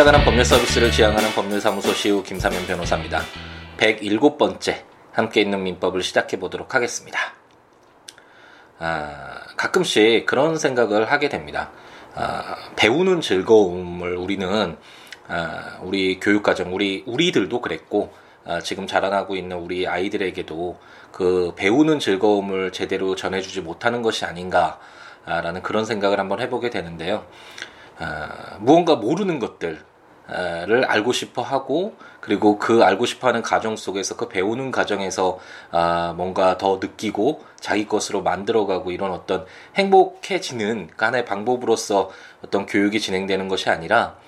찾아가는 법률 서비스를 지향하는 법률사무소 시우 김사면 변호사입니다. 107번째 함께 있는 민법을 시작해 보도록 하겠습니다. 아, 가끔씩 그런 생각을 하게 됩니다. 아, 배우는 즐거움을 우리는 아, 우리 교육과정, 우리 우리들도 그랬고 아, 지금 자라나고 있는 우리 아이들에게도 그 배우는 즐거움을 제대로 전해주지 못하는 것이 아닌가라는 그런 생각을 한번 해보게 되는데요. 아, 무언가 모르는 것들, 를 알고 싶어 하고 그리고 그 알고 싶어 하는 과정 속에서 그 배우는 과정에서 아 뭔가 더 느끼고 자기 것으로 만들어가고 이런 어떤 행복해지는 하나의 방법으로서 어떤 교육이 진행되는 것이 아니라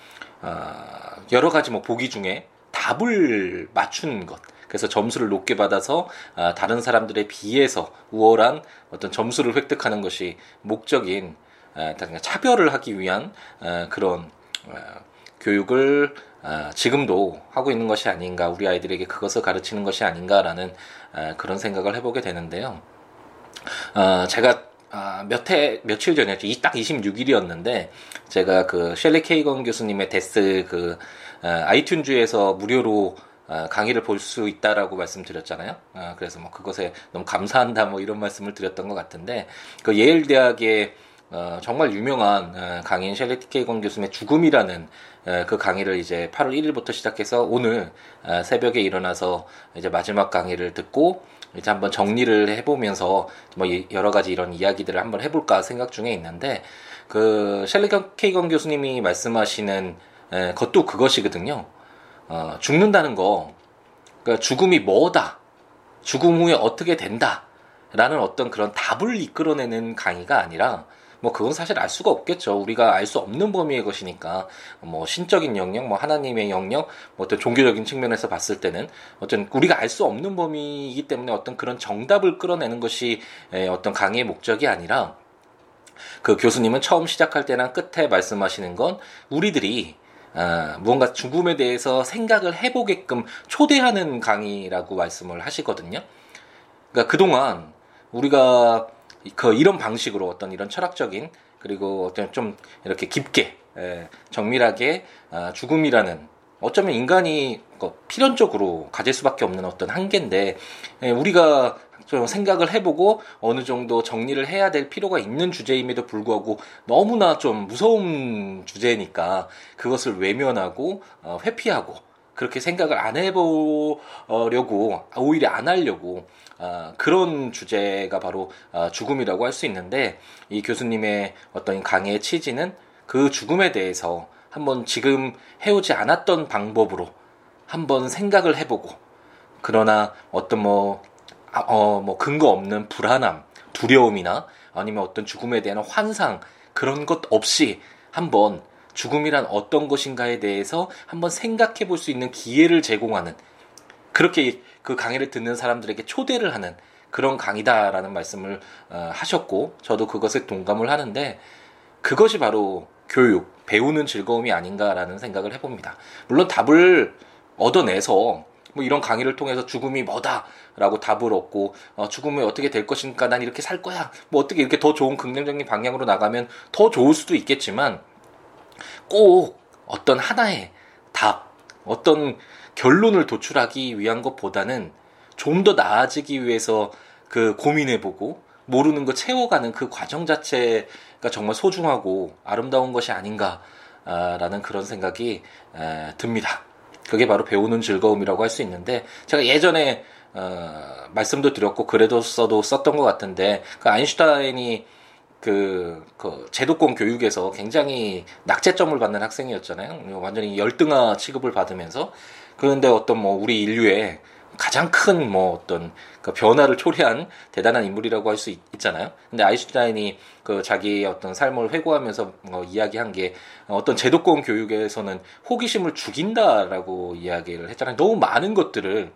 아 여러 가지 뭐 보기 중에 답을 맞추는 것. 그래서 점수를 높게 받아서 아 다른 사람들에 비해서 우월한 어떤 점수를 획득하는 것이 목적인 아 차별을 하기 위한 아 그런 아 교육을 어, 지금도 하고 있는 것이 아닌가, 우리 아이들에게 그것을 가르치는 것이 아닌가라는 어, 그런 생각을 해보게 되는데요. 어, 제가 아, 몇 해, 며칠 전이었죠. 딱 26일이었는데, 제가 그 셸리 케이건 교수님의 데스 그, 어, 아이튠즈에서 무료로 어, 강의를 볼 수 있다라고 말씀드렸잖아요. 어, 그래서 뭐 그것에 너무 감사한다 뭐 이런 말씀을 드렸던 것 같은데, 그 예일 대학의 어, 정말 유명한 어, 강인 셸리 케이건 교수님의 죽음이라는 그 강의를 이제 8월 1일부터 시작해서 오늘 어, 새벽에 일어나서 이제 마지막 강의를 듣고 이제 한번 정리를 해보면서 뭐 여러 가지 이런 이야기들을 한번 해볼까 생각 중에 있는데 그 셸리 케이건 교수님이 말씀하시는 것도 그것이거든요. 어, 죽는다는 거, 그러니까 죽음이 뭐다, 죽음 후에 어떻게 된다, 라는 어떤 그런 답을 이끌어내는 강의가 아니라 뭐 그건 사실 알 수가 없겠죠. 우리가 알 수 없는 범위의 것이니까 뭐 신적인 영역, 뭐 하나님의 영역, 뭐 어떤 종교적인 측면에서 봤을 때는 어떤 우리가 알 수 없는 범위이기 때문에 어떤 그런 정답을 끌어내는 것이 어떤 강의의 목적이 아니라 그 교수님은 처음 시작할 때랑 끝에 말씀하시는 건 우리들이 아, 무언가 죽음에 대해서 생각을 해보게끔 초대하는 강의라고 말씀을 하시거든요. 그러니까 그동안 우리가 그 이런 방식으로 어떤 이런 철학적인 그리고 어떤 좀 이렇게 깊게 예, 정밀하게 아, 죽음이라는 어쩌면 인간이 그 필연적으로 가질 수밖에 없는 어떤 한계인데 예, 우리가 좀 생각을 해보고 어느 정도 정리를 해야 될 필요가 있는 주제임에도 불구하고 너무나 좀 무서운 주제니까 그것을 외면하고 어, 회피하고 그렇게 생각을 안 해보려고 오히려 안 하려고 어, 그런 주제가 바로 어, 죽음이라고 할 수 있는데 이 교수님의 어떤 강의의 취지는 그 죽음에 대해서 한번 지금 해오지 않았던 방법으로 한번 생각을 해보고 그러나 어떤 뭐, 아, 어, 뭐 근거 없는 불안함, 두려움이나 아니면 어떤 죽음에 대한 환상 그런 것 없이 한번 죽음이란 어떤 것인가에 대해서 한번 생각해 볼 수 있는 기회를 제공하는 그렇게 그 강의를 듣는 사람들에게 초대를 하는 그런 강의다라는 말씀을 어, 하셨고 저도 그것에 동감을 하는데 그것이 바로 교육, 배우는 즐거움이 아닌가라는 생각을 해봅니다. 물론 답을 얻어내서 뭐 이런 강의를 통해서 죽음이 뭐다라고 답을 얻고 어, 죽음이 어떻게 될 것인가 난 이렇게 살 거야 뭐 어떻게 이렇게 더 좋은 긍정적인 방향으로 나가면 더 좋을 수도 있겠지만 꼭 어떤 하나의 답 어떤 결론을 도출하기 위한 것보다는 좀 더 나아지기 위해서 그 고민해보고 모르는 거 채워가는 그 과정 자체가 정말 소중하고 아름다운 것이 아닌가라는 그런 생각이 듭니다. 그게 바로 배우는 즐거움이라고 할 수 있는데 제가 예전에 어, 말씀도 드렸고 글에도 써도 썼던 것 같은데 그 아인슈타인이 그, 그, 제도권 교육에서 굉장히 낙제점을 받는 학생이었잖아요. 완전히 열등화 취급을 받으면서. 그런데 어떤 뭐, 우리 인류의 가장 큰 뭐 어떤 그 변화를 초래한 대단한 인물이라고 할 수 있잖아요. 근데 아이슈타인이 그 자기의 어떤 삶을 회고하면서 뭐 이야기한 게 어떤 제도권 교육에서는 호기심을 죽인다라고 이야기를 했잖아요. 너무 많은 것들을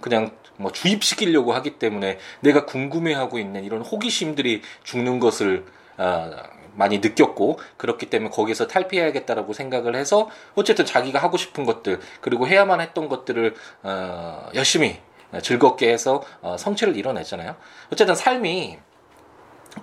그냥 뭐 주입시키려고 하기 때문에 내가 궁금해하고 있는 이런 호기심들이 죽는 것을 어, 많이 느꼈고 그렇기 때문에 거기서 탈피해야겠다라고 생각을 해서 어쨌든 자기가 하고 싶은 것들 그리고 해야만 했던 것들을 어, 열심히 즐겁게 해서 어, 성취를 이뤄냈잖아요. 어쨌든 삶이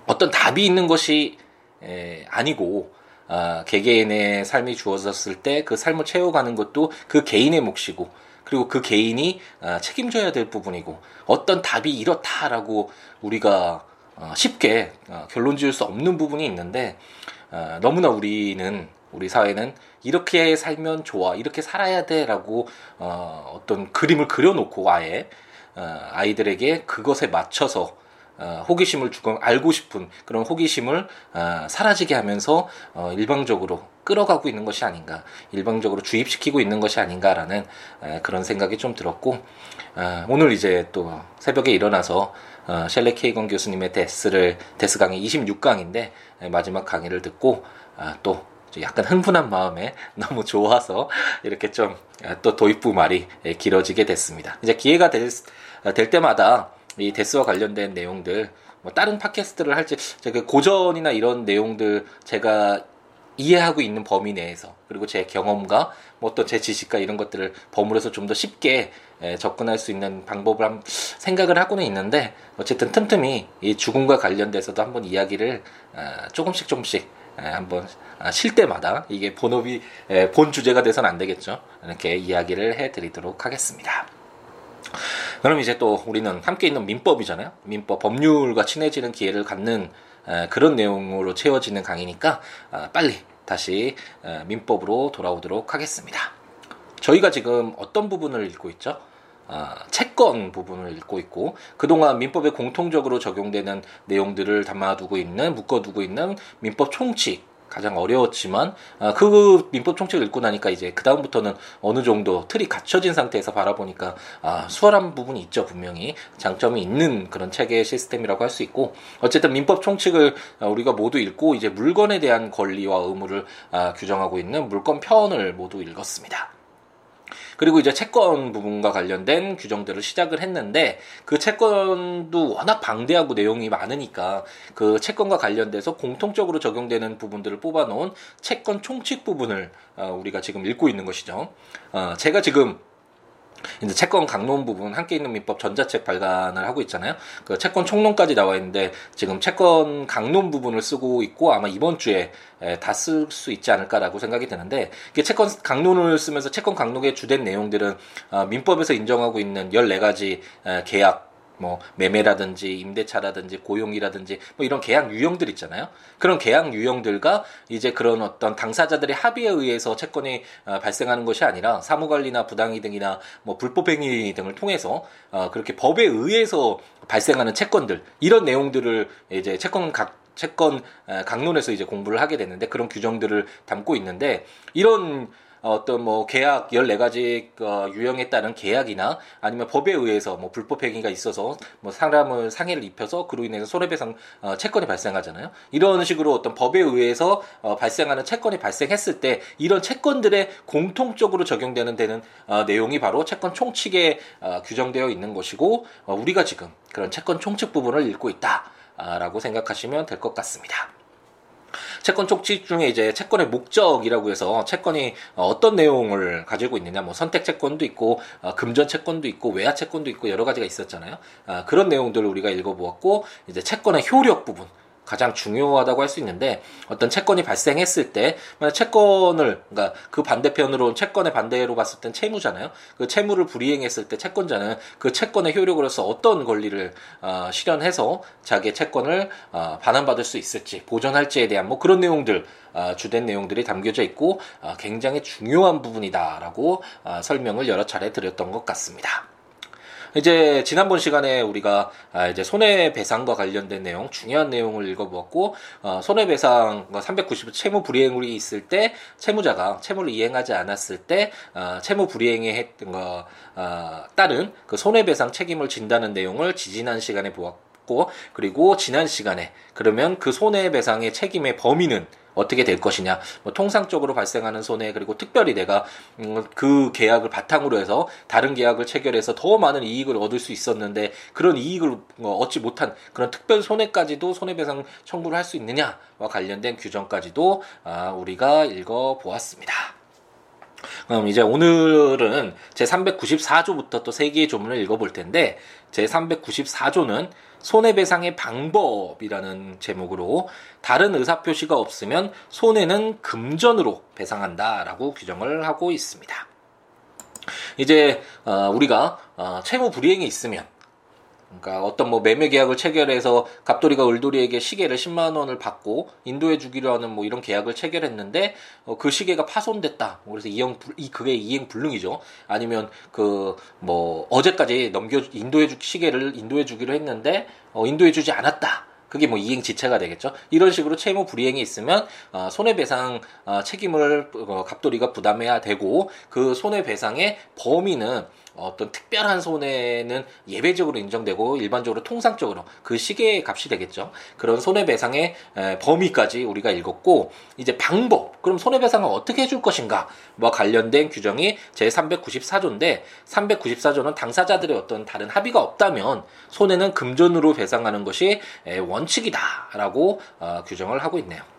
어떤 답이 있는 것이 에, 아니고 아, 개개인의 삶이 주어졌을 때 그 삶을 채워가는 것도 그 개인의 몫이고 그리고 그 개인이 아, 책임져야 될 부분이고 어떤 답이 이렇다라고 우리가 어, 쉽게 어, 결론 지을 수 없는 부분이 있는데 어, 너무나 우리는 우리 사회는 이렇게 살면 좋아 이렇게 살아야 돼라고 어떤 그림을 그려놓고 아예 아이들에게 그것에 맞춰서 어, 호기심을 주고 알고 싶은 그런 호기심을 어, 사라지게 하면서 어, 일방적으로 끌어가고 있는 것이 아닌가, 일방적으로 주입시키고 있는 것이 아닌가라는 에, 그런 생각이 좀 들었고 어, 오늘 이제 또 새벽에 일어나서 어, 셸레 케이건 교수님의 데스를 데스 강의 26강인데 에, 마지막 강의를 듣고 아, 또 약간 흥분한 마음에 너무 좋아서 이렇게 좀 또 도입부 말이 길어지게 됐습니다. 이제 기회가 될, 될 때마다 이 데스와 관련된 내용들 뭐 다른 팟캐스트를 할지 제가 고전이나 이런 내용들 제가 이해하고 있는 범위 내에서 그리고 제 경험과 뭐 어떤 제 지식과 이런 것들을 버무려서 좀 더 쉽게 에, 접근할 수 있는 방법을 한 생각을 하고는 있는데 어쨌든 틈틈이 이 죽음과 관련돼서도 한번 이야기를 아, 조금씩 조금씩 에, 한번 아, 쉴 때마다 이게 본업이 에, 본 주제가 돼서는 안 되겠죠 이렇게 이야기를 해드리도록 하겠습니다. 그럼 이제 또 우리는 함께 있는 민법이잖아요. 민법 법률과 친해지는 기회를 갖는 그런 내용으로 채워지는 강의니까 아, 빨리 다시 민법으로 돌아오도록 하겠습니다. 저희가 지금 어떤 부분을 읽고 있죠? 아, 채권 부분을 읽고 있고 그동안 민법에 공통적으로 적용되는 내용들을 담아두고 있는 묶어두고 있는 민법 총칙 가장 어려웠지만 아, 그 민법 총칙을 읽고 나니까 이제 그 다음부터는 어느 정도 틀이 갖춰진 상태에서 바라보니까 아, 수월한 부분이 있죠 분명히 장점이 있는 그런 체계 시스템이라고 할 수 있고 어쨌든 민법 총칙을 아, 우리가 모두 읽고 이제 물건에 대한 권리와 의무를 아, 규정하고 있는 물권 편을 모두 읽었습니다. 그리고 이제 채권 부분과 관련된 규정들을 시작을 했는데 그 채권도 워낙 방대하고 내용이 많으니까 그 채권과 관련돼서 공통적으로 적용되는 부분들을 뽑아놓은 채권 총칙 부분을 어, 우리가 지금 읽고 있는 것이죠. 어, 제가 지금 이제 채권 강론 부분 함께 있는 민법 전자책 발간을 하고 있잖아요. 그 채권 총론까지 나와 있는데 지금 채권 강론 부분을 쓰고 있고 아마 이번 주에 다 쓸 수 있지 않을까라고 생각이 드는데 이게 채권 강론을 쓰면서 채권 강론의 주된 내용들은 어, 민법에서 인정하고 있는 14가지 계약 뭐 매매라든지 임대차라든지 고용이라든지 뭐 이런 계약 유형들 있잖아요. 그런 계약 유형들과 이제 그런 어떤 당사자들의 합의에 의해서 채권이 어, 발생하는 것이 아니라 사무관리나 부당이 등이나 뭐 불법행위 등을 통해서 어, 그렇게 법에 의해서 발생하는 채권들 이런 내용들을 이제 채권 각 채권 강론에서 이제 공부를 하게 됐는데 그런 규정들을 담고 있는데 이런 어떤 뭐 계약 14가지 어, 유형에 따른 계약이나 아니면 법에 의해서 뭐 불법 행위가 있어서 뭐 사람을 상해를 입혀서 그로 인해서 손해배상 어, 채권이 발생하잖아요. 이런 식으로 어떤 법에 의해서 어, 발생하는 채권이 발생했을 때 이런 채권들의 공통적으로 적용되는 되는 어, 내용이 바로 채권 총칙에 어, 규정되어 있는 것이고 어, 우리가 지금 그런 채권 총칙 부분을 읽고 있다라고 생각하시면 될 것 같습니다. 채권 촉칙 중에 이제 채권의 목적이라고 해서 채권이 어떤 내용을 가지고 있느냐, 뭐 선택 채권도 있고 어, 금전 채권도 있고 외화 채권도 있고 여러 가지가 있었잖아요. 아, 그런 내용들을 우리가 읽어보았고 이제 채권의 효력 부분. 가장 중요하다고 할 수 있는데 어떤 채권이 발생했을 때 만약 채권을 그러니까 그 반대편으로 채권의 반대로 봤을 땐 채무잖아요. 그 채무를 불이행했을 때 채권자는 그 채권의 효력으로서 어떤 권리를 어, 실현해서 자기의 채권을 어, 반환받을 수 있을지 보존할지에 대한 뭐 그런 내용들 어, 주된 내용들이 담겨져 있고 어, 굉장히 중요한 부분이다라고 어, 설명을 여러 차례 드렸던 것 같습니다. 이제 지난번 시간에 우리가 아, 이제 손해배상과 관련된 내용 중요한 내용을 읽어보았고 어, 손해배상 390 채무 불이행이 있을 때 채무자가 채무를 이행하지 않았을 때 어, 채무 불이행에 했던 거 어, 따른 그 손해배상 책임을 진다는 내용을 지지난 시간에 보았고 그리고 지난 시간에 그러면 그 손해배상의 책임의 범위는 어떻게 될 것이냐, 뭐 통상적으로 발생하는 손해 그리고 특별히 내가 음, 그 계약을 바탕으로 해서 다른 계약을 체결해서 더 많은 이익을 얻을 수 있었는데 그런 이익을 뭐 얻지 못한 그런 특별 손해까지도 손해배상 청구를 할 수 있느냐와 관련된 규정까지도 아, 우리가 읽어 보았습니다. 그럼 이제 오늘은 제 394조부터 또 세 개의 조문을 읽어볼 텐데 제 394조는 손해배상의 방법이라는 제목으로 다른 의사표시가 없으면 손해는 금전으로 배상한다라고 규정을 하고 있습니다. 이제 어, 우리가 어, 채무 불이행이 있으면 그러니까 어떤 뭐 매매 계약을 체결해서 갑돌이가 을돌이에게 시계를 10만 원을 받고 인도해 주기로 하는 뭐 이런 계약을 체결했는데 어, 그 시계가 파손됐다. 그래서 이행 이 그게 이행 불능이죠. 아니면 그 뭐 어제까지 넘겨 인도해 주 시계를 인도해 주기로 했는데 어, 인도해 주지 않았다. 그게 뭐 이행 지체가 되겠죠. 이런 식으로 채무 불이행이 있으면 어, 손해배상 어, 책임을 어, 갑돌이가 부담해야 되고 그 손해배상의 범위는 어떤 특별한 손해는 예외적으로 인정되고 일반적으로 통상적으로 그 시계의 값이 되겠죠. 그런 손해배상의 범위까지 우리가 읽었고 이제 방법 그럼 손해배상을 어떻게 해줄 것인가 뭐 관련된 규정이 제 394조인데 394조는 당사자들의 어떤 다른 합의가 없다면 손해는 금전으로 배상하는 것이 원칙이다라고 어, 규정을 하고 있네요.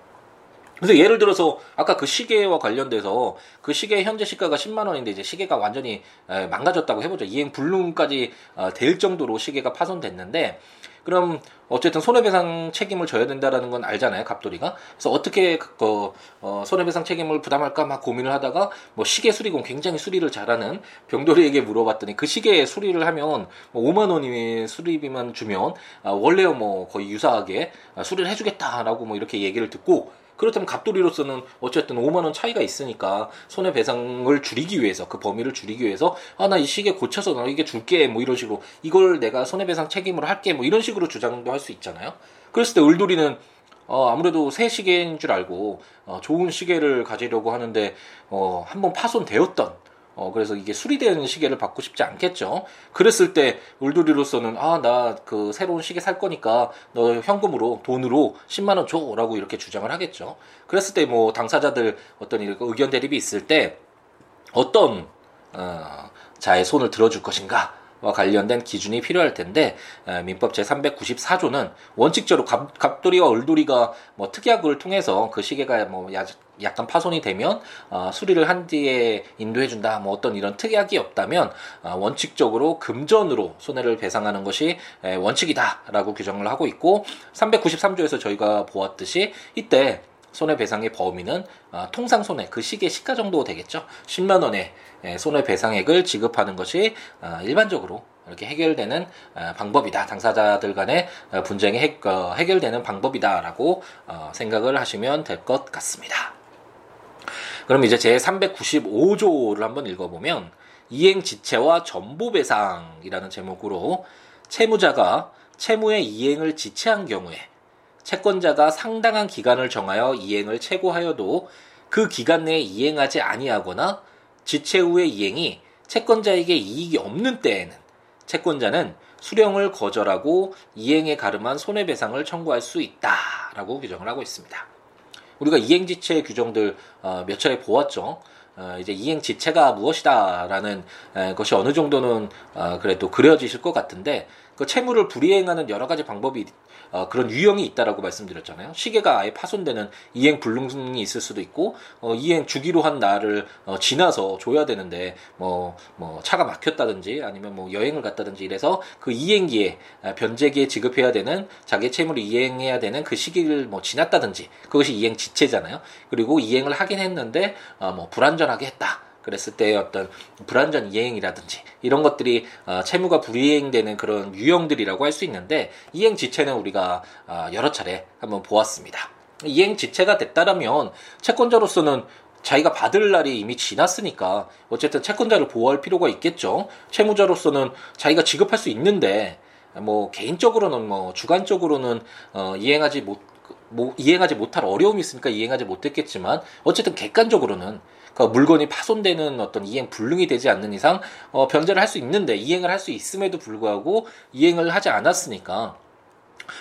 그래서 예를 들어서 아까 그 시계와 관련돼서 그 시계 현재 시가가 10만 원인데 이제 시계가 완전히 망가졌다고 해보죠. 이행 불능까지 어, 될 정도로 시계가 파손됐는데 그럼 어쨌든 손해배상 책임을 져야 된다라는 건 알잖아요, 갑돌이가. 그래서 어떻게 그 어, 손해배상 책임을 부담할까 막 고민을 하다가 뭐 시계 수리공 굉장히 수리를 잘하는 병돌이에게 물어봤더니 그 시계 수리를 하면 뭐 5만 원이 수리비만 주면 아, 원래요 뭐 거의 유사하게 아, 수리를 해주겠다라고 뭐 이렇게 얘기를 듣고 그렇다면 갑돌이로서는 어쨌든 5만 원 차이가 있으니까 손해 배상을 줄이기 위해서 그 범위를 줄이기 위해서 아 나 이 시계 고쳐서 나 이게 줄게 뭐 이런 식으로 이걸 내가 손해 배상 책임으로 할게 뭐 이런 식으로 주장도 할 수 있잖아요. 그랬을 때 을돌이는 어, 아무래도 새 시계인 줄 알고 어, 좋은 시계를 가지려고 하는데 어, 한번 파손되었던 어, 그래서 이게 수리되는 시계를 받고 싶지 않겠죠. 그랬을 때 울두리로서는 아, 나 그 새로운 시계 살 거니까 너 현금으로 돈으로 10만 원 줘라고 이렇게 주장을 하겠죠. 그랬을 때 뭐 당사자들 어떤 의견 대립이 있을 때 어떤 어, 자의 손을 들어줄 것인가 와 관련된 기준이 필요할 텐데 민법 제394조는 원칙적으로 갑, 갑돌이와 을돌이가 뭐 특약을 통해서 그 시계가 뭐 야, 약간 파손이 되면 어, 수리를 한 뒤에 인도해 준다 뭐 어떤 이런 특약이 없다면 어, 원칙적으로 금전으로 손해를 배상하는 것이 에, 원칙이다라고 규정을 하고 있고 393조에서 저희가 보았듯이 이때 손해배상의 범위는 어, 통상 손해 그 시계 시가 정도 되겠죠. 10만 원의 손해배상액을 지급하는 것이 어, 일반적으로 이렇게 해결되는 어, 방법이다. 당사자들 간의 어, 분쟁이 해, 어, 해결되는 방법이다라고 어, 생각을 하시면 될 것 같습니다. 그럼 이제 제 395조를 한번 읽어보면 이행 지체와 전보배상이라는 제목으로 채무자가 채무의 이행을 지체한 경우에 채권자가 상당한 기간을 정하여 이행을 최고하여도 그 기간 내에 이행하지 아니하거나 지체 후의 이행이 채권자에게 이익이 없는 때에는 채권자는 수령을 거절하고 이행에 가름한 손해배상을 청구할 수 있다라고 규정을 하고 있습니다. 우리가 이행지체 규정들 어, 몇 차례 보았죠. 어, 이제 이행지체가 무엇이다라는 에, 것이 어느 정도는 어, 그래도 그려지실 것 같은데 그 채무를 불이행하는 여러 가지 방법이 어, 그런 유형이 있다라고 말씀드렸잖아요. 시계가 아예 파손되는 이행 불능이 있을 수도 있고 어, 이행 주기로 한 날을 어, 지나서 줘야 되는데 뭐, 뭐 차가 막혔다든지 아니면 뭐 여행을 갔다든지 이래서 그 이행기에 아, 변제기에 지급해야 되는 자기 채무를 이행해야 되는 그 시기를 뭐 지났다든지 그것이 이행 지체잖아요. 그리고 이행을 하긴 했는데 어, 뭐 불안전하게 했다. 그랬을 때 어떤 불안전 이행이라든지 이런 것들이 어, 채무가 불이행되는 그런 유형들이라고 할 수 있는데 이행 지체는 우리가 어, 여러 차례 한번 보았습니다. 이행 지체가 됐다라면 채권자로서는 자기가 받을 날이 이미 지났으니까 어쨌든 채권자를 보호할 필요가 있겠죠. 채무자로서는 자기가 지급할 수 있는데 뭐 개인적으로는 뭐 주관적으로는 어, 이행하지 못, 뭐 이행하지 못할 어려움이 있으니까 이행하지 못했겠지만 어쨌든 객관적으로는 그 물건이 파손되는 어떤 이행 불능이 되지 않는 이상 어, 변제를 할 수 있는데 이행을 할 수 있음에도 불구하고 이행을 하지 않았으니까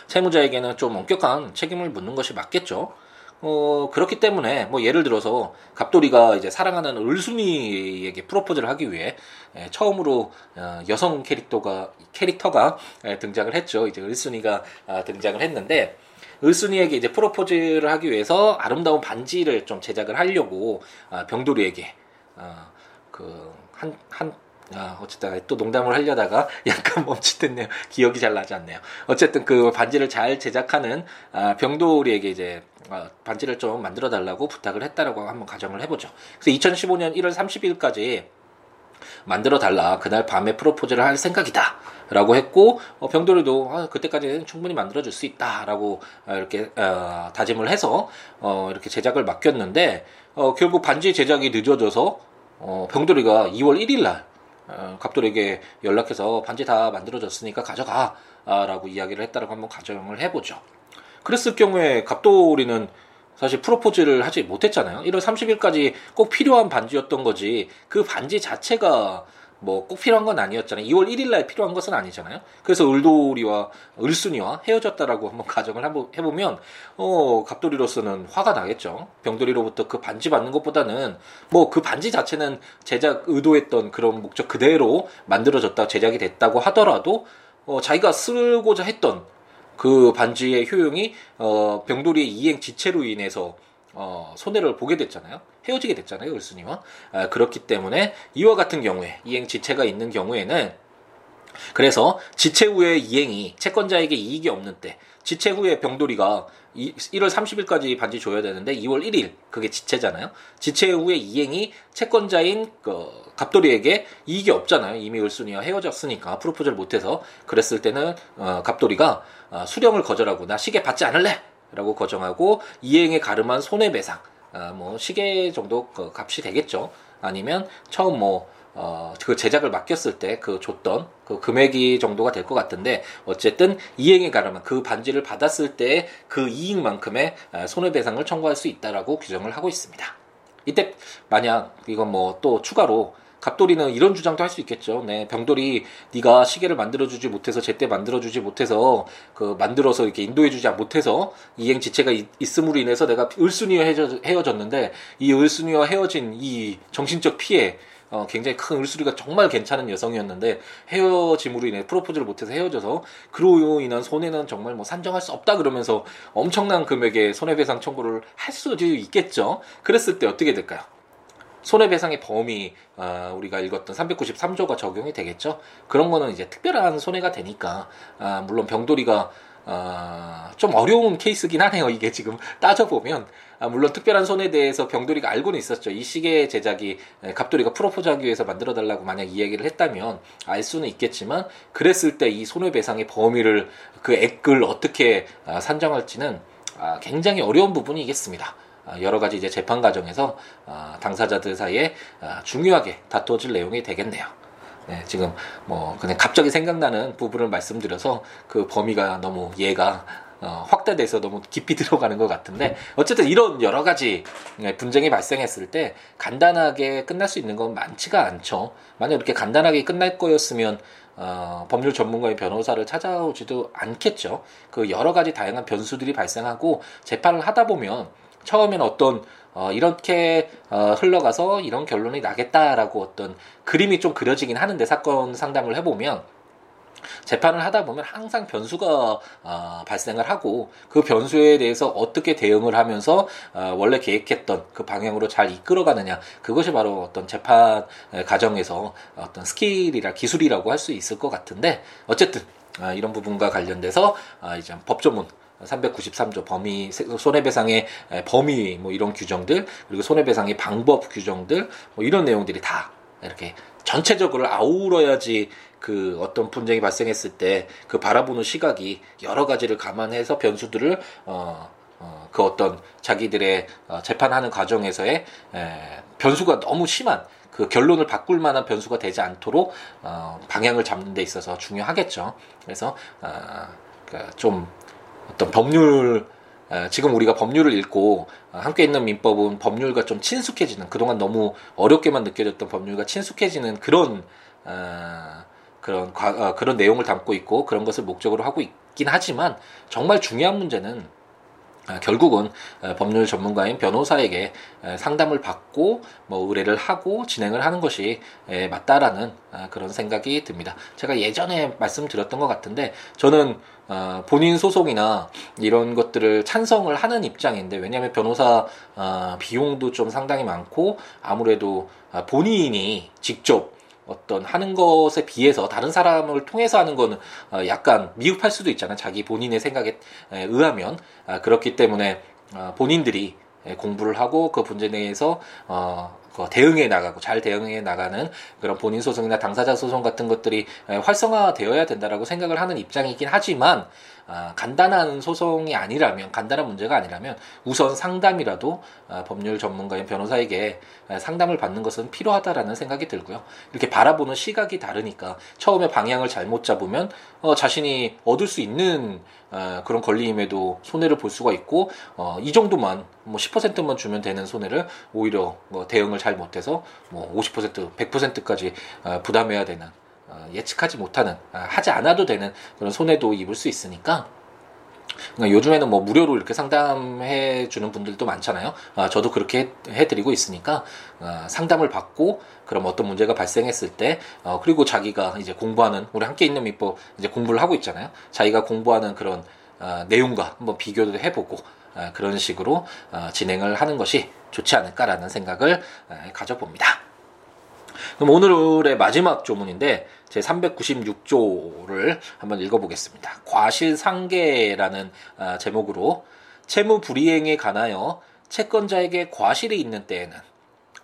채무자에게는 좀 엄격한 책임을 묻는 것이 맞겠죠. 어, 그렇기 때문에, 뭐, 예를 들어서, 갑돌이가 이제 사랑하는 을순이에게 프로포즈를 하기 위해, 에, 처음으로, 어, 여성 캐릭터가, 캐릭터가 에, 등장을 했죠. 이제 을순이가 아, 등장을 했는데, 을순이에게 이제 프로포즈를 하기 위해서 아름다운 반지를 좀 제작을 하려고 아, 병돌이에게 어, 그한한 아, 어쨌든 또 농담을 하려다가 약간 멈칫했네요. 기억이 잘 나지 않네요. 어쨌든 그 반지를 잘 제작하는 아, 병돌이에게 이제 어, 반지를 좀 만들어 달라고 부탁을 했다라고 한번 가정을 해보죠. 그래서 2015년 1월 30일까지 만들어 달라. 그날 밤에 프로포즈를 할 생각이다. 라고 했고 어, 병돌이도 아, 그때까지는 충분히 만들어 줄 수 있다라고 어, 이렇게 어, 다짐을 해서 어, 이렇게 제작을 맡겼는데 어, 결국 반지 제작이 늦어져서 어, 병돌이가 2월 1일 날 어, 갑돌에게 연락해서 반지 다 만들어졌으니까 가져가 아, 라고 이야기를 했다라고 한번 가정을 해보죠. 그랬을 경우에 갑돌이는 사실 프로포즈를 하지 못했잖아요. 1월 30일까지 꼭 필요한 반지였던 거지 그 반지 자체가 뭐 꼭 필요한 건 아니었잖아요. 2월 1일 날 필요한 것은 아니잖아요. 그래서 을돌이와 을순이와 헤어졌다라고 한번 가정을 한번 해보면 어 갑돌이로서는 화가 나겠죠. 병돌이로부터 그 반지 받는 것보다는 뭐 그 반지 자체는 제작 의도했던 그런 목적 그대로 만들어졌다 제작이 됐다고 하더라도 어 자기가 쓰고자 했던 그 반지의 효용이 어 병돌이의 이행 지체로 인해서 어, 손해를 보게 됐잖아요. 헤어지게 됐잖아요. 을순이와. 아, 그렇기 때문에 이와 같은 경우에 이행 지체가 있는 경우에는 그래서 지체 후에 이행이 채권자에게 이익이 없는 때 지체 후에 병돌이가 1월 30일까지 반지 줘야 되는데 2월 1일 그게 지체잖아요. 지체 후에 이행이 채권자인 그 갑돌이에게 이익이 없잖아요. 이미 을순이와 헤어졌으니까 프로포즈를 못해서 그랬을 때는 어, 갑돌이가 어, 수령을 거절하고 나 시계 받지 않을래 라고 거정하고 이행에 가름한 손해배상 아, 뭐 시계 정도 그 값이 되겠죠. 아니면 처음 뭐 어, 그 제작을 맡겼을 때 그 줬던 그 금액이 정도가 될 것 같은데 어쨌든 이행에 가름한 그 반지를 받았을 때 그 이익만큼의 아, 손해배상을 청구할 수 있다라고 규정을 하고 있습니다. 이때 만약 이건 뭐 또 추가로 갑돌이는 이런 주장도 할 수 있겠죠. 네, 병돌이 네가 시계를 만들어주지 못해서 제때 만들어주지 못해서 그 만들어서 이렇게 인도해주지 못해서 이행 지체가 있, 음으로 인해서 내가 을순이와 헤어졌는데 이 을순이와 헤어진 이 정신적 피해 어, 굉장히 큰 을수리가 정말 괜찮은 여성이었는데 헤어짐으로 인해 프로포즈를 못해서 헤어져서 그로 인한 손해는 정말 뭐 산정할 수 없다 그러면서 엄청난 금액의 손해배상 청구를 할 수도 있겠죠. 그랬을 때 어떻게 될까요? 손해배상의 범위 아, 우리가 읽었던 393조가 적용이 되겠죠. 그런 거는 이제 특별한 손해가 되니까 아, 물론 병돌이가 아, 좀 어려운 케이스긴 하네요. 이게 지금 따져보면 아, 물론 특별한 손에 대해서 병돌이가 알고는 있었죠. 이 시계 제작이 갑돌이가 프로포즈하기 위해서 만들어달라고 만약 이야기를 했다면 알 수는 있겠지만 그랬을 때 이 손해배상의 범위를 그 액을 어떻게 아, 산정할지는 아, 굉장히 어려운 부분이겠습니다. 아, 여러 가지 이제 재판 과정에서 아, 당사자들 사이에 아, 중요하게 다투어질 내용이 되겠네요. 네, 지금 뭐 그냥 갑자기 생각나는 부분을 말씀드려서 그 범위가 너무 얘가 어, 확대돼서 너무 깊이 들어가는 것 같은데 어쨌든 이런 여러 가지 네, 분쟁이 발생했을 때 간단하게 끝날 수 있는 건 많지가 않죠. 만약 이렇게 간단하게 끝날 거였으면 어, 법률 전문가의 변호사를 찾아오지도 않겠죠. 그 여러 가지 다양한 변수들이 발생하고 재판을 하다 보면 처음에는 어떤 어, 이렇게 어, 흘러가서 이런 결론이 나겠다라고 어떤 그림이 좀 그려지긴 하는데 사건 상담을 해보면 재판을 하다 보면 항상 변수가 어, 발생을 하고 그 변수에 대해서 어떻게 대응을 하면서 어, 원래 계획했던 그 방향으로 잘 이끌어가느냐. 그것이 바로 어떤 재판 과정에서 어떤 skill이라 기술이라고 할 수 있을 것 같은데 어쨌든 어, 이런 부분과 관련돼서 어, 이제 법조문 393조 범위 손해배상의 범위 뭐 이런 규정들 그리고 손해배상의 방법 규정들 뭐 이런 내용들이 다 이렇게 전체적으로 아우러야지 그 어떤 분쟁이 발생했을 때 그 바라보는 시각이 여러 가지를 감안해서 변수들을 어, 어, 그 어떤 자기들의 어, 재판하는 과정에서의 에, 변수가 너무 심한 그 결론을 바꿀 만한 변수가 되지 않도록 어, 방향을 잡는 데 있어서 중요하겠죠. 그래서 어, 그좀 어떤 법률 지금 우리가 법률을 읽고 함께 있는 민법은 법률과 좀 친숙해지는 그동안 너무 어렵게만 느껴졌던 법률과 친숙해지는 그런 그런 어, 그런 내용을 담고 있고 그런 것을 목적으로 하고 있긴 하지만 정말 중요한 문제는 아, 결국은 어, 법률 전문가인 변호사에게 상담을 받고 뭐 의뢰를 하고 진행을 하는 것이 맞다라는 아, 그런 생각이 듭니다. 제가 예전에 말씀드렸던 것 같은데 저는 어, 본인 소송이나 이런 것들을 찬성을 하는 입장인데 왜냐하면 변호사 어, 비용도 좀 상당히 많고 아무래도 본인이 직접 어떤 하는 것에 비해서 다른 사람을 통해서 하는 거는 어, 약간 미흡할 수도 있잖아요. 자기 본인의 생각에 의하면 아, 그렇기 때문에 어, 본인들이 공부를 하고 그 문제에 대해서 어, 그 대응해 나가고 잘 대응해 나가는 그런 본인 소송이나 당사자 소송 같은 것들이 활성화되어야 된다라고 생각을 하는 입장이긴 하지만 아, 간단한 소송이 아니라면 간단한 문제가 아니라면 우선 상담이라도 아, 법률 전문가인 변호사에게 상담을 받는 것은 필요하다라는 생각이 들고요. 이렇게 바라보는 시각이 다르니까 처음에 방향을 잘못 잡으면 어, 자신이 얻을 수 있는 어, 그런 권리임에도 손해를 볼 수가 있고 어, 이 정도만 뭐 10%만 주면 되는 손해를 오히려 뭐 대응을 잘 못해서 뭐 50% 100%까지 어, 부담해야 되는 어, 예측하지 못하는 아, 하지 않아도 되는 그런 손해도 입을 수 있으니까 그러니까 요즘에는 뭐 무료로 이렇게 상담해 주는 분들도 많잖아요. 아, 저도 그렇게 해 드리고 있으니까 아, 상담을 받고 그럼 어떤 문제가 발생했을 때 어, 그리고 자기가 이제 공부하는 우리 함께 있는 민법 이제 공부를 하고 있잖아요. 자기가 공부하는 그런 아, 내용과 한번 비교도 해보고 아, 그런 식으로 아, 진행을 하는 것이 좋지 않을까라는 생각을 아, 가져봅니다. 그럼 오늘의 마지막 조문인데 제 396조를 한번 읽어보겠습니다. 과실상계라는 아, 제목으로 채무 불이행에 관하여 채권자에게 과실이 있는 때에는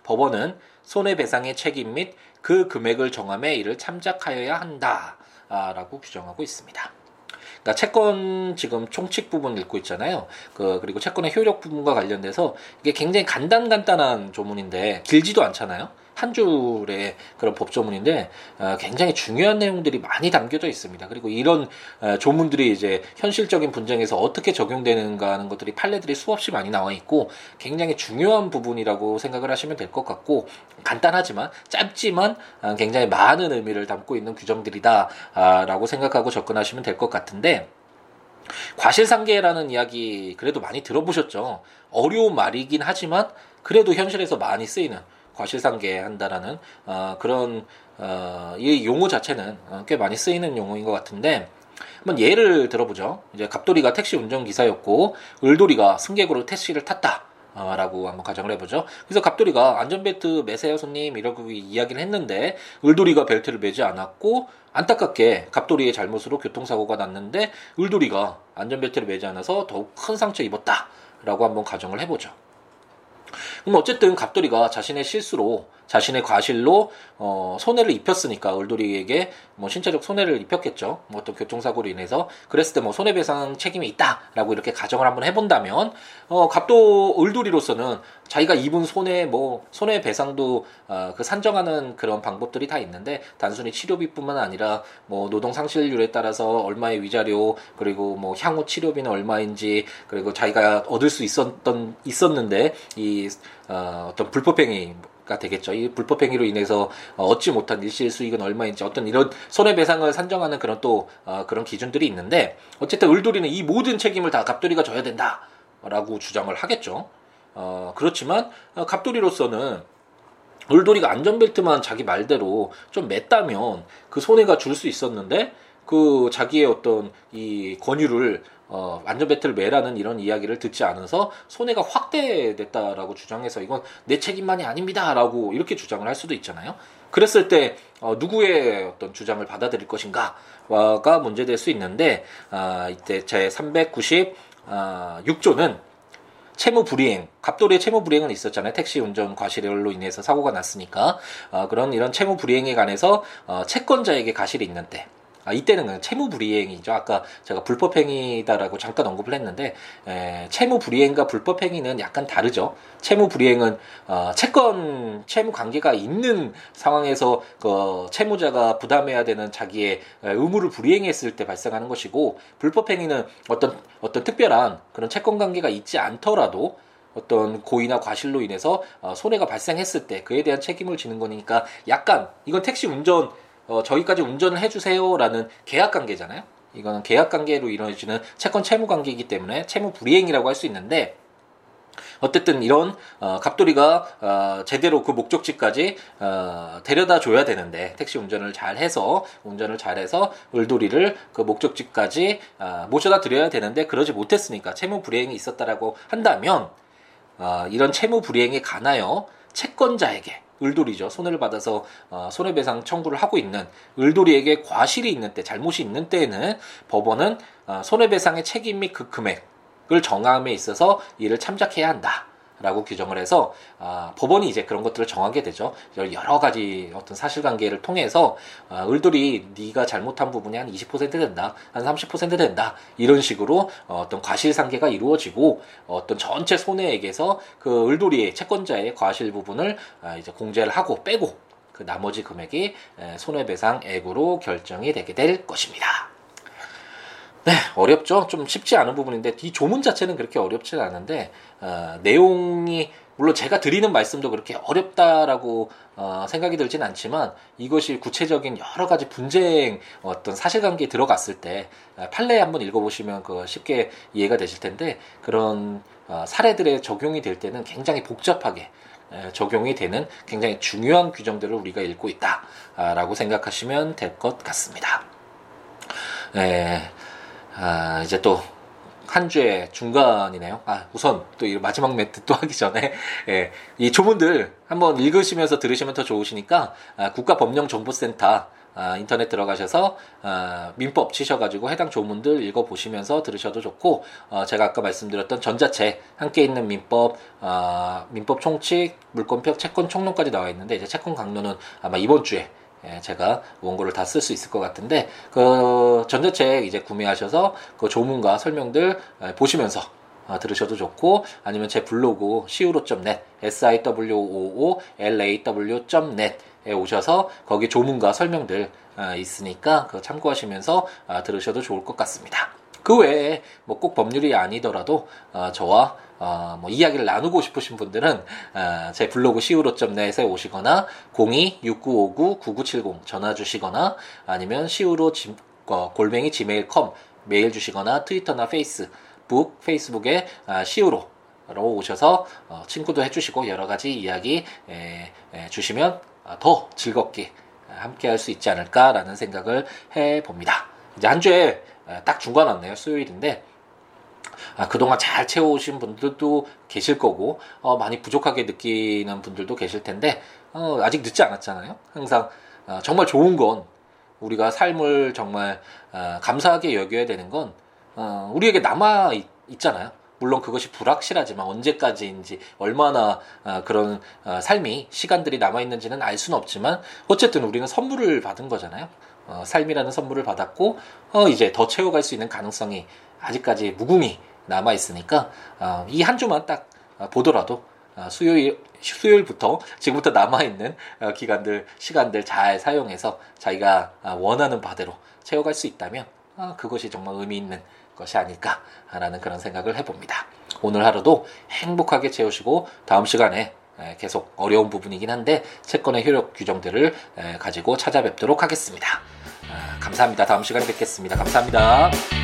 법원은 손해배상의 책임 및 그 금액을 정함에 이를 참작하여야 한다라고 규정하고 있습니다. 그러니까 채권 지금 총칙 부분 읽고 있잖아요. 그 그리고 채권의 효력 부분과 관련돼서 이게 굉장히 간단간단한 조문인데 길지도 않잖아요. 한 줄의 그런 법조문인데 어, 굉장히 중요한 내용들이 많이 담겨져 있습니다. 그리고 이런 어, 조문들이 이제 현실적인 분쟁에서 어떻게 적용되는가 하는 것들이 판례들이 수없이 많이 나와 있고 굉장히 중요한 부분이라고 생각을 하시면 될 것 같고 간단하지만 짧지만 어, 굉장히 많은 의미를 담고 있는 규정들이다라고 생각하고 접근하시면 될 것 같은데 과실상계라는 이야기 그래도 많이 들어보셨죠. 어려운 말이긴 하지만 그래도 현실에서 많이 쓰이는 과실상계한다라는 어, 그런 어, 이 용어 자체는 어, 꽤 많이 쓰이는 용어인 것 같은데 한번 예를 들어보죠. 이제 갑돌이가 택시 운전기사였고 을돌이가 승객으로 택시를 탔다. 어, 라고 한번 가정을 해보죠. 그래서 갑돌이가 안전벨트 매세요 손님 이라고 이야기를 했는데 을돌이가 벨트를 매지 않았고 안타깝게 갑돌이의 잘못으로 교통사고가 났는데 을돌이가 안전벨트를 매지 않아서 더욱 큰 상처 입었다 라고 한번 가정을 해보죠. 그럼 어쨌든 갑돌이가 자신의 실수로 자신의 과실로 어, 손해를 입혔으니까 을돌이에게 뭐 신체적 손해를 입혔겠죠. 뭐 어떤 교통사고로 인해서 그랬을 때 뭐 손해배상 책임이 있다라고 이렇게 가정을 한번 해본다면 어, 갑도 을돌이로서는 자기가 입은 손해 뭐 손해배상도 어, 그 산정하는 그런 방법들이 다 있는데 단순히 치료비뿐만 아니라 뭐 노동 상실률에 따라서 얼마의 위자료 그리고 뭐 향후 치료비는 얼마인지 그리고 자기가 얻을 수 있었던 있었는데 이 어, 어떤 불법행위 가 되겠죠. 이 불법 행위로 인해서 어, 얻지 못한 일시 수익은 얼마인지 어떤 이런 손해배상을 산정하는 그런 또 어, 그런 기준들이 있는데 어쨌든 을돌이는 이 모든 책임을 다 갑돌이가 져야 된다라고 주장을 하겠죠. 어, 그렇지만 어, 갑돌이로서는 을돌이가 안전벨트만 자기 말대로 좀 맸다면 그 손해가 줄 수 있었는데 그 자기의 어떤 이 권유를 어, 안전벨트를 매라는 이런 이야기를 듣지 않아서 손해가 확대됐다라고 주장해서 이건 내 책임만이 아닙니다라고 이렇게 주장을 할 수도 있잖아요. 그랬을 때 어, 누구의 어떤 주장을 받아들일 것인가가 문제될 수 있는데 아, 이때 제 396조는 아, 채무 불이행, 갑돌이의 채무 불이행은 있었잖아요. 택시 운전 과실로 인해서 사고가 났으니까 어, 그런 이런 채무 불이행에 관해서 어, 채권자에게 가실이 있는 때 아, 이때는 채무 불이행이죠. 아까 제가 불법 행위다라고 잠깐 언급을 했는데 에, 채무 불이행과 불법 행위는 약간 다르죠. 채무 불이행은 어, 채권 채무 관계가 있는 상황에서 그 채무자가 부담해야 되는 자기의 의무를 불이행했을 때 발생하는 것이고 불법 행위는 어떤 어떤 특별한 그런 채권 관계가 있지 않더라도 어떤 고의나 과실로 인해서 어, 손해가 발생했을 때 그에 대한 책임을 지는 거니까 약간 이건 택시 운전 어, 저희까지 운전을 해주세요라는 계약 관계잖아요. 이거는 계약 관계로 이루어지는 채권 채무 관계이기 때문에 채무 불이행이라고 할 수 있는데 어쨌든 이런 어, 갑돌이가 어, 제대로 그 목적지까지 어, 데려다 줘야 되는데 택시 운전을 잘 해서 운전을 잘 해서 을돌이를 그 목적지까지 어, 모셔다 드려야 되는데 그러지 못했으니까 채무 불이행이 있었다라고 한다면 어, 이런 채무 불이행에 관하여 채권자에게 을돌이죠. 손해를 받아서 어, 손해배상 청구를 하고 있는 을돌이에게 과실이 있는 때, 잘못이 있는 때에는 법원은 어, 손해배상의 책임 및 그 금액을 정함에 있어서 이를 참작해야 한다. 라고 규정을 해서 아, 법원이 이제 그런 것들을 정하게 되죠. 여러 가지 어떤 사실관계를 통해서 아, 을돌이 네가 잘못한 부분이 한 20% 된다, 한 30% 된다 이런 식으로 어, 떤 과실상계가 이루어지고 어떤 전체 손해액에서 그 을돌이의 채권자의 과실 부분을 아, 이제 공제를 하고 빼고 그 나머지 금액이 손해배상액으로 결정이 되게 될 것입니다. 네, 어렵죠. 좀 쉽지 않은 부분인데 이 조문 자체는 그렇게 어렵지는 않은데 어, 내용이 물론 제가 드리는 말씀도 그렇게 어렵다라고 어, 생각이 들진 않지만 이것이 구체적인 여러 가지 분쟁 어떤 사실관계에 들어갔을 때 어, 판례 한번 읽어보시면 그 쉽게 이해가 되실 텐데 그런 어, 사례들에 적용이 될 때는 굉장히 복잡하게 에, 적용이 되는 굉장히 중요한 규정들을 우리가 읽고 있다라고 생각하시면 될 것 같습니다. 에, 아, 이제 또 한 주의 중간이네요. 아, 우선 또 이 마지막 멘트 또 하기 전에 예, 이 조문들 한번 읽으시면서 들으시면 더 좋으시니까 아, 국가법령정보센터 아, 인터넷 들어가셔서 아, 민법 치셔가지고 해당 조문들 읽어보시면서 들으셔도 좋고 어, 제가 아까 말씀드렸던 전자책 함께 있는 민법 아, 민법 총칙 물권표 채권 총론까지 나와 있는데 이제 채권 강론은 아마 이번 주에 예, 제가 원고를 다 쓸 수 있을 것 같은데 그 전자책 이제 구매하셔서 그 조문과 설명들 예, 보시면서 어, 들으셔도 좋고 아니면 제 블로그 siwo.net s i w o o l a w.net에 오셔서 거기 조문과 설명들 어, 있으니까 그 참고하시면서 어, 들으셔도 좋을 것 같습니다. 그 외에 뭐 꼭 법률이 아니더라도 저와 어, 뭐 이야기를 나누고 싶으신 분들은 어, 제 블로그 siwo.net에 오시거나 02-6959-9970 전화 주시거나 아니면 siwo 어, 골뱅이 gmail.com 메일 주시거나 트위터나 페이스북 페이스북에 아, siwo 로 오셔서 어, 친구도 해주시고 여러 가지 이야기 에, 에, 주시면 아, 더 즐겁게 함께 할 수 있지 않을까라는 생각을 해 봅니다. 이제 한 주에 딱 중간 왔네요. 수요일인데 아, 그동안 잘 채워오신 분들도 계실 거고 어, 많이 부족하게 느끼는 분들도 계실 텐데 어, 아직 늦지 않았잖아요. 항상 어, 정말 좋은 건 우리가 삶을 정말 어, 감사하게 여겨야 되는 건 어, 우리에게 남아 있, 있잖아요. 물론 그것이 불확실하지만 언제까지인지 얼마나 어, 그런 어, 삶이 시간들이 남아 있는지는 알 수는 없지만 어쨌든 우리는 선물을 받은 거잖아요. 어, 삶이라는 선물을 받았고 어, 이제 더 채워갈 수 있는 가능성이 아직까지 무궁히 남아 있으니까 어, 이 한 주만 딱 어, 보더라도 어, 수요일 수요일부터 지금부터 남아 있는 어, 기간들 시간들 잘 사용해서 자기가 어, 원하는 바대로 채워갈 수 있다면 어, 그것이 정말 의미 있는 것이 아닐까라는 그런 생각을 해봅니다. 오늘 하루도 행복하게 채우시고 다음 시간에 계속 어려운 부분이긴 한데 채권의 효력 규정들을 가지고 찾아뵙도록 하겠습니다. 감사합니다. 다음 시간에 뵙겠습니다. 감사합니다.